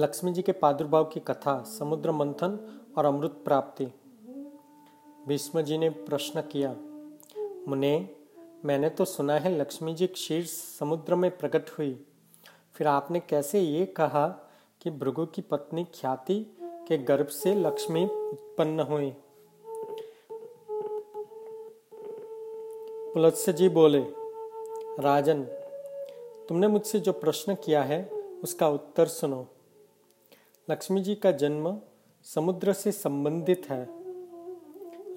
लक्ष्मी जी के प्रादुर्भाव की कथा, समुद्र मंथन और अमृत प्राप्ति। भीष्म जी ने प्रश्न किया, मुने, मैंने तो सुना है लक्ष्मी जी क्षीर समुद्र में प्रकट हुई। फिर आपने कैसे ये कहा कि भृगु की पत्नी ख्याति के गर्भ से लक्ष्मी उत्पन्न हुई? पुलत्स्य जी बोले, राजन, तुमने मुझसे जो प्रश्न किया है, उसका उत्तर सुनो। लक्ष्मी जी का जन्म समुद्र से संबंधित है।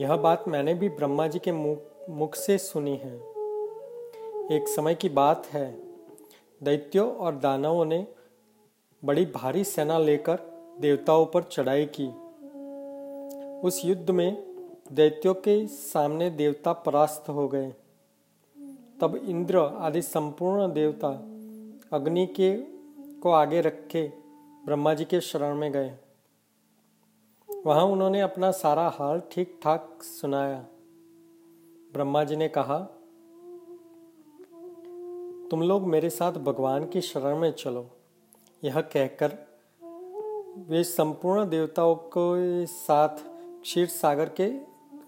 यह बात मैंने भी ब्रह्मा जी के मुख से सुनी है। एक समय की बात है। दैत्यों और दानवों ने बड़ी भारी सेना लेकर देवताओं पर चढ़ाई की। उस युद्ध में दैत्यों के सामने देवता परास्त हो गए। तब इंद्र आदि संपूर्ण देवता अग्नि के को आगे रखे ब्रह्मा जी के शरण में गए। वहाँ उन्होंने अपना सारा हाल ठीक ठाक सुनाया। ब्रह्मा जी ने कहा, तुम लोग मेरे साथ भगवान की शरण में चलो। यह कहकर वे संपूर्ण देवताओं को साथ क्षीर सागर के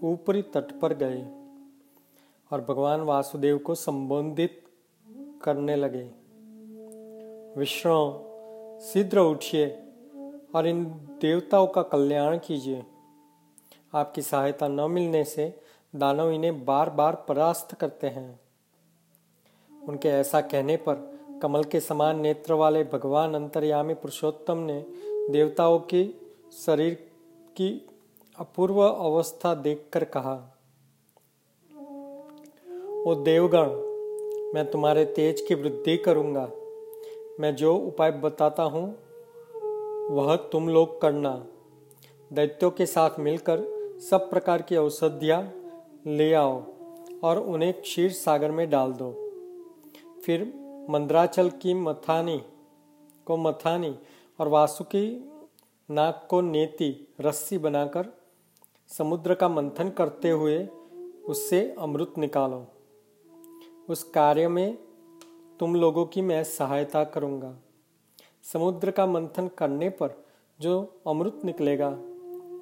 ऊपरी तट पर गए और भगवान वासुदेव को संबोधित करने लगे। विष्णु शीघ्र उठिए और इन देवताओं का कल्याण कीजिए। आपकी सहायता न मिलने से दानव इन्हें बार बार परास्त करते हैं। उनके ऐसा कहने पर कमल के समान नेत्र वाले भगवान अंतर्यामी पुरुषोत्तम ने देवताओं के, शरीर की अपूर्व अवस्था देखकर कहा, ओ देवगण, मैं तुम्हारे तेज की वृद्धि करूँगा। मैं जो उपाय बताता हूँ, वह तुम लोग करना। दैत्यों के साथ मिलकर सब प्रकार की औषधियाँ ले आओ और उन्हें क्षीर सागर में डाल दो। फिर मंद्राचल की मथानी को मथानी और वासुकी नाक को नेति रस्सी बनाकर समुद्र का मंथन करते हुए उससे अमृत निकालो। उस कार्य में तुम लोगों की मैं सहायता करूँगा। समुद्र का मंथन करने पर जो अमृत निकलेगा,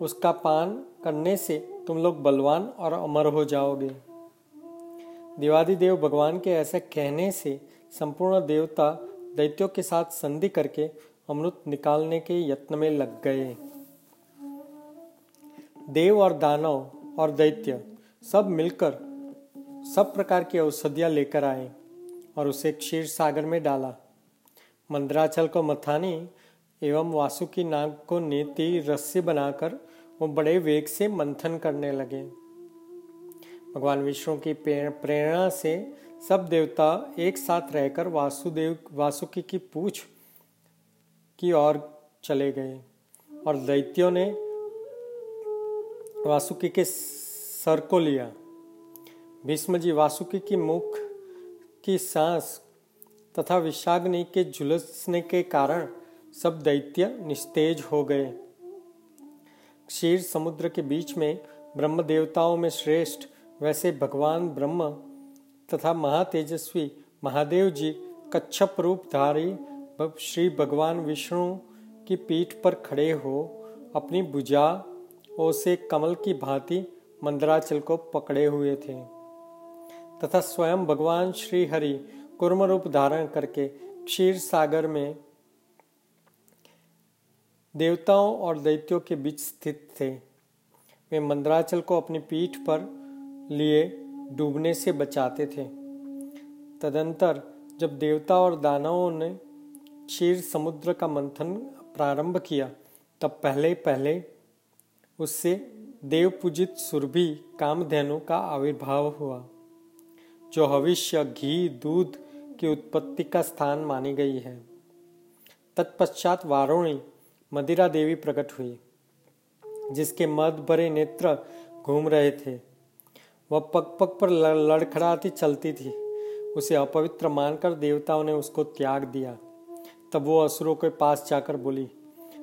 उसका पान करने से तुम लोग बलवान और अमर हो जाओगे। दिवादी देव भगवान के ऐसे कहने से संपूर्ण देवता दैत्यों के साथ संधि करके अमृत निकालने के यत्न में लग गए। देव और दानव और दैत्य सब मिलकर सब प्रकार की औषधियाँ लेकर आए। और उसे क्षीर सागर में डाला। मंदराचल को मथानी एवं वासुकी नाग को नेति रस्सी बनाकर वो बड़े वेग से मंथन करने लगे। भगवान विष्णु की प्रेरणा से सब देवता एक साथ रहकर वासुदेव, वासुकी की पूछ की ओर चले गए और दैत्यों ने वासुकी के सर को लिया। भीष्म जी वासुकी की मुख की सांस तथा विषाग्नि के झुलसने के कारण सब दैत्य निस्तेज हो गए। क्षीर समुद्र के बीच में ब्रह्म देवताओं में श्रेष्ठ, वैसे भगवान ब्रह्म तथा महातेजस्वी महादेव जी कच्छप रूपधारी श्री भगवान विष्णु की पीठ पर खड़े हो, अपनी भुजा से कमल की भांति मंदराचल को पकड़े हुए थे। तथा स्वयं भगवान श्री हरि कुर्म रूप धारण करके क्षीर सागर में देवताओं और दैत्यों के बीच स्थित थे। वे मंदराचल को अपनी पीठ पर लिए डूबने से बचाते थे। तदंतर जब देवता और दानवों ने क्षीर समुद्र का मंथन प्रारंभ किया, तब पहले पहले उससे देव पूजित सुरभि कामधेनु का आविर्भाव हुआ। जो भविष्य घी दूध की उत्पत्ति का स्थान मानी गई है। तत्पश्चात वारुणी मदिरा देवी प्रकट हुई, जिसके मद भरे नेत्र घूम रहे थे। वह पग पग पर लड़खड़ाती चलती थी। उसे अपवित्र मानकर देवताओं ने उसको त्याग दिया। तब वो असुरों के पास जाकर बोली,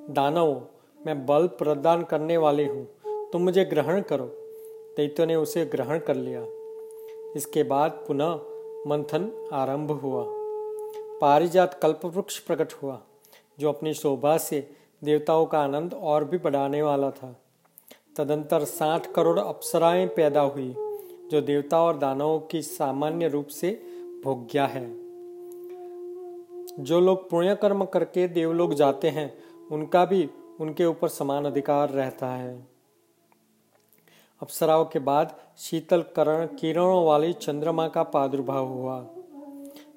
दानव, मैं बल प्रदान करने वाली हूँ। तुम मुझे ग्रहण करो। दैत्यों ने उसे ग्रहण कर लिया। इसके बाद पुनः मंथन आरंभ हुआ। पारिजात कल्प वृक्ष प्रकट हुआ, जो अपनी शोभा से देवताओं का आनंद और भी बढ़ाने वाला था। तदंतर साठ करोड़ अप्सराएँ पैदा हुई, जो देवता और दानवों की सामान्य रूप से भोग्या है। जो लोग पुण्य कर्म करके देवलोक जाते हैं, उनका भी उनके ऊपर समान अधिकार रहता है। अप्सराओं के बाद शीतल करण किरणों वाली चंद्रमा का प्रादुर्भाव हुआ,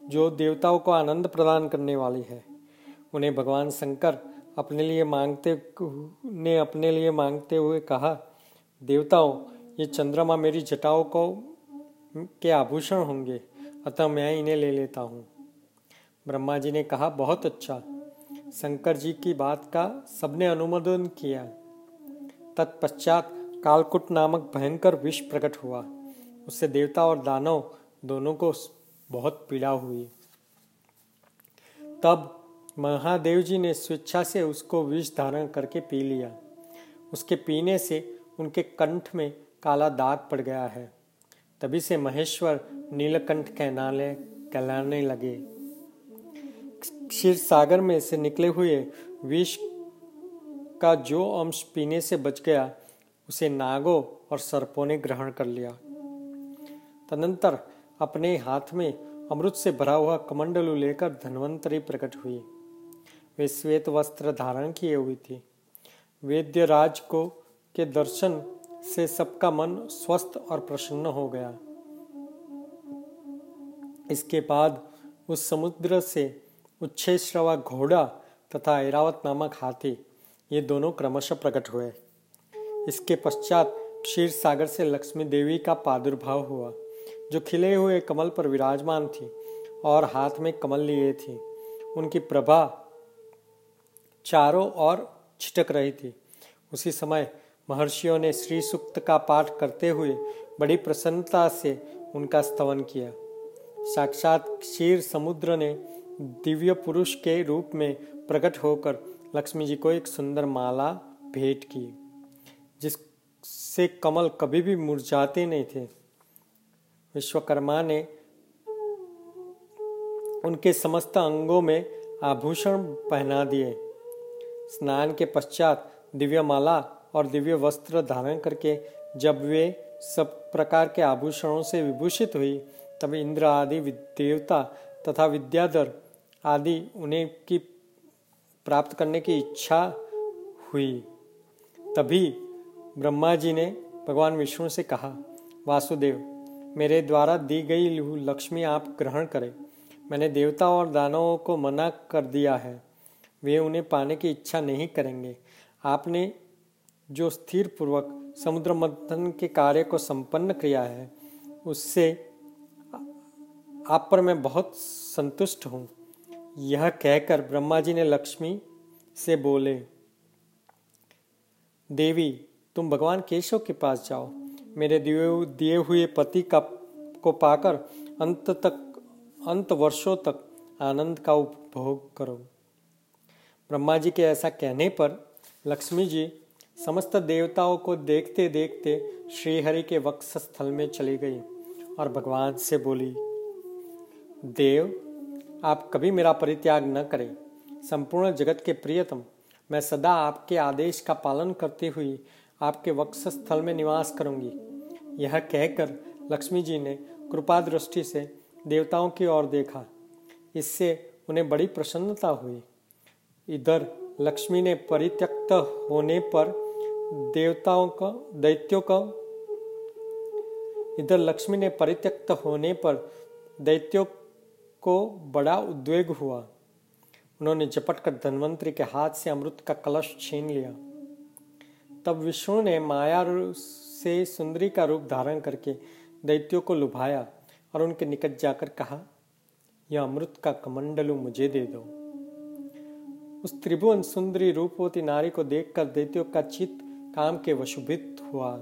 जो देवताओं को आनंद प्रदान करने वाली है। उन्हें भगवान शंकर अपने लिए मांगते ने अपने लिए मांगते हुए कहा, देवताओं, ये चंद्रमा मेरी जटाओं को, के आभूषण होंगे, अतः मैं इन्हें ले लेता हूँ। ब्रह्मा जी ने कहा, बहुत अच्छा। शंकर जी की बात का सबने अनुमोदन किया। तत्पश्चात कालकुट नामक भयंकर विष प्रकट हुआ। उससे देवता और दानव दोनों को बहुत पीड़ा हुई। तब महादेव जी ने स्वेच्छा से उसको विष धारण करके पी लिया। उसके पीने से उनके कंठ में काला दाग पड़ गया है। तभी से महेश्वर नीलकंठ कहनाने कहलाने लगे। क्षीर सागर में से निकले हुए विष का जो अंश पीने से बच गया उसे नागों और सर्पों ने ग्रहण कर लिया। तदंतर अपने हाथ में अमृत से भरा हुआ कमंडलू लेकर धनवंतरी प्रकट हुई। वे श्वेत वस्त्र धारण किए हुई थी। वेद्य राज को, के दर्शन से सबका मन स्वस्थ और प्रसन्न हो गया। इसके बाद उस समुद्र से उच्छेश्रवा घोड़ा तथा ऐरावत नामक हाथी, ये दोनों क्रमशः प्रकट हुए। इसके पश्चात क्षीर सागर से लक्ष्मी देवी का प्रादुर्भाव हुआ, जो खिले हुए कमल पर विराजमान थी और हाथ में कमल लिए थी। उनकी प्रभा चारों ओर छिटक रही थी। उसी समय महर्षियों ने श्री सुक्त का पाठ करते हुए बड़ी प्रसन्नता से उनका स्तवन किया। साक्षात क्षीर समुद्र ने दिव्य पुरुष के रूप में प्रकट होकर लक्ष्मी जी को एक सुंदर माला भेंट की। जिससे कमल कभी भी मुरझाते नहीं थे। विश्वकर्मा ने उनके समस्त अंगों में आभूषण पहना दिए। स्नान के पश्चात दिव्य माला और दिव्य वस्त्र धारण करके जब वे सब प्रकार के आभूषणों से विभूषित हुई, तब इंद्र आदि देवता तथा विद्याधर आदि उन्हें की प्राप्त करने की इच्छा हुई। तभी ब्रह्मा जी ने भगवान विष्णु से कहा, वासुदेव, मेरे द्वारा दी गई लक्ष्मी आप ग्रहण करें। मैंने देवता और दानवों को मना कर दिया है। वे उन्हें पाने की इच्छा नहीं करेंगे। आपने जो स्थिर पूर्वक समुद्र मंथन के कार्य को संपन्न किया है, उससे आप पर मैं बहुत संतुष्ट हूँ। यह कहकर ब्रह्मा जी ने लक्ष्मी से बोले, देवी तुम भगवान केशव के पास जाओ। मेरे दिए दिए हुए पति का, को पाकर अंत तक, अंत वर्षों तक आनंद का उपभोग करो। ब्रह्मा जी के ऐसा कहने पर लक्ष्मी जी समस्त देवताओं को देखते देखते श्रीहरि के वक्ष स्थल में चली गई और भगवान से बोली, देव, आप कभी मेरा परित्याग न करें। संपूर्ण जगत के प्रियतम, मैं सदा आपके आदेश का पालन करते हुए आपके वक्ष स्थल में निवास करूँगी। यह कहकर लक्ष्मी जी ने कृपा दृष्टि से देवताओं की ओर देखा। इससे उन्हें बड़ी प्रसन्नता हुई। इधर लक्ष्मी ने परित्यक्त होने पर देवताओं का, दैत्यों का, इधर लक्ष्मी ने परित्यक्त होने पर दैत्यों को बड़ा उद्वेग हुआ। उन्होंने झपट कर धनवंतरी के हाथ से अमृत का कलश छीन लिया। तब विष्णु ने माया से सुंदरी का रूप धारण करके दैत्यों को लुभाया और उनके निकट जाकर कहा, यह अमृत का कमंडलू मुझे दे दो। उस त्रिभुवन सुंदरी रूपवती नारी को देखकर दैत्यों का चित काम के वशुभित हुआ।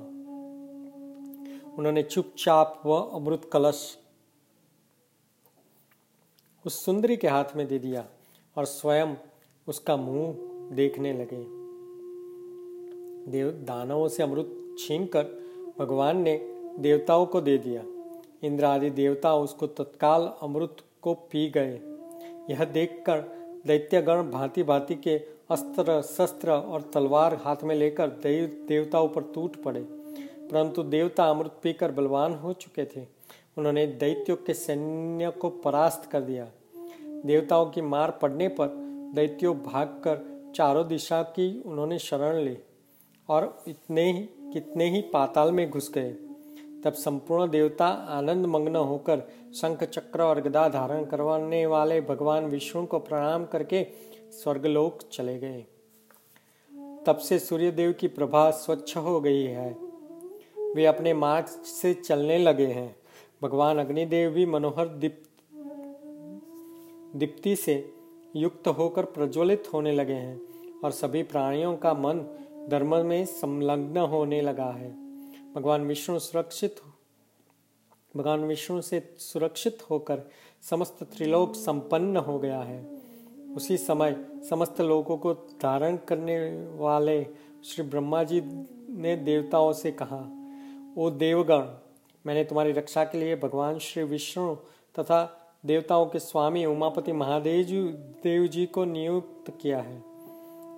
उन्होंने चुपचाप वह अमृत कलश उस सुंदरी के हाथ में दे दिया और स्वयं उसका मुँह देखने लगे। देव दानवों से अमृत छीनकर भगवान ने देवताओं को दे दिया। इंद्र आदि देवता उसको तत्काल अमृत को पी गए। यह देखकर दैत्यगण भांति भांति के अस्त्र, शस्त्र और तलवार हाथ में लेकर देव देवताओं पर टूट पड़े। परंतु देवता अमृत पीकर बलवान हो चुके थे। उन्होंने दैत्यों के सैन्य को परास्त कर दिया। देवताओं की मार पड़ने पर दैत्यों भागकर चारों दिशा की उन्होंने शरण ली। और इतने ही, कितने ही पाताल में घुस गए। तब संपूर्ण देवता आनंद मग्न होकर शंख चक्र और गदा धारण करवाने वाले भगवान विष्णु को प्रणाम करके स्वर्गलोक चले गए। तब से सूर्यदेव की प्रभा स्वच्छ हो गई है। वे अपने मार्ग से चलने लगे हैं। भगवान अग्निदेव भी मनोहर दीप दीप्ति से युक्त होकर प्रज्वलित होने लगे हैं और सभी प्राणियों का मन धर्म में संलग्न होने लगा है। भगवान विष्णु सुरक्षित भगवान विष्णु से सुरक्षित होकर समस्त त्रिलोक संपन्न हो गया है। उसी समय समस्त लोगों को धारण करने वाले श्री ब्रह्मा जी ने देवताओं से कहा, ओ देवगण, मैंने तुम्हारी रक्षा के लिए भगवान श्री विष्णु तथा देवताओं के स्वामी उमापति महादेव जी देव जी को नियुक्त किया है।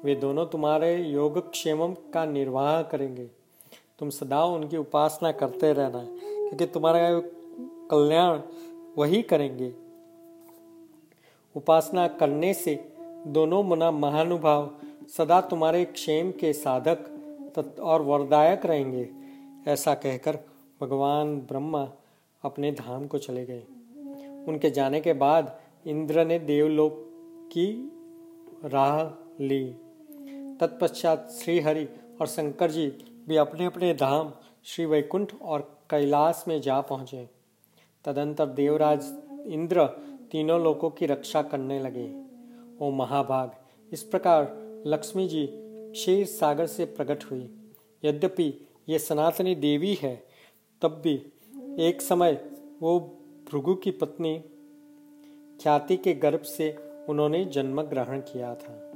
वे दोनों तुम्हारे योगक्षेम का निर्वाह करेंगे। तुम सदा उनकी उपासना करते रहना, क्योंकि तुम्हारा कल्याण वही करेंगे। उपासना करने से दोनों मना महानुभाव सदा तुम्हारे क्षेम के साधक और वरदायक रहेंगे, ऐसा कहकर भगवान ब्रह्मा अपने धाम को चले गए। उनके जाने के बाद इंद्र ने देवलोक की राह ली। तत्पश्चात श्रीहरि और शंकर जी भी अपने अपने धाम श्री वैकुंठ और कैलाश में जा पहुँचे। तदंतर देवराज इंद्र तीनों लोगों की रक्षा करने लगे। ओ महाभाग, इस प्रकार लक्ष्मी जी क्षीर सागर से प्रकट हुई। यद्यपि ये सनातनी देवी है, तब भी एक समय वो भृगु की पत्नी ख्याति के गर्भ से उन्होंने जन्म ग्रहण किया था।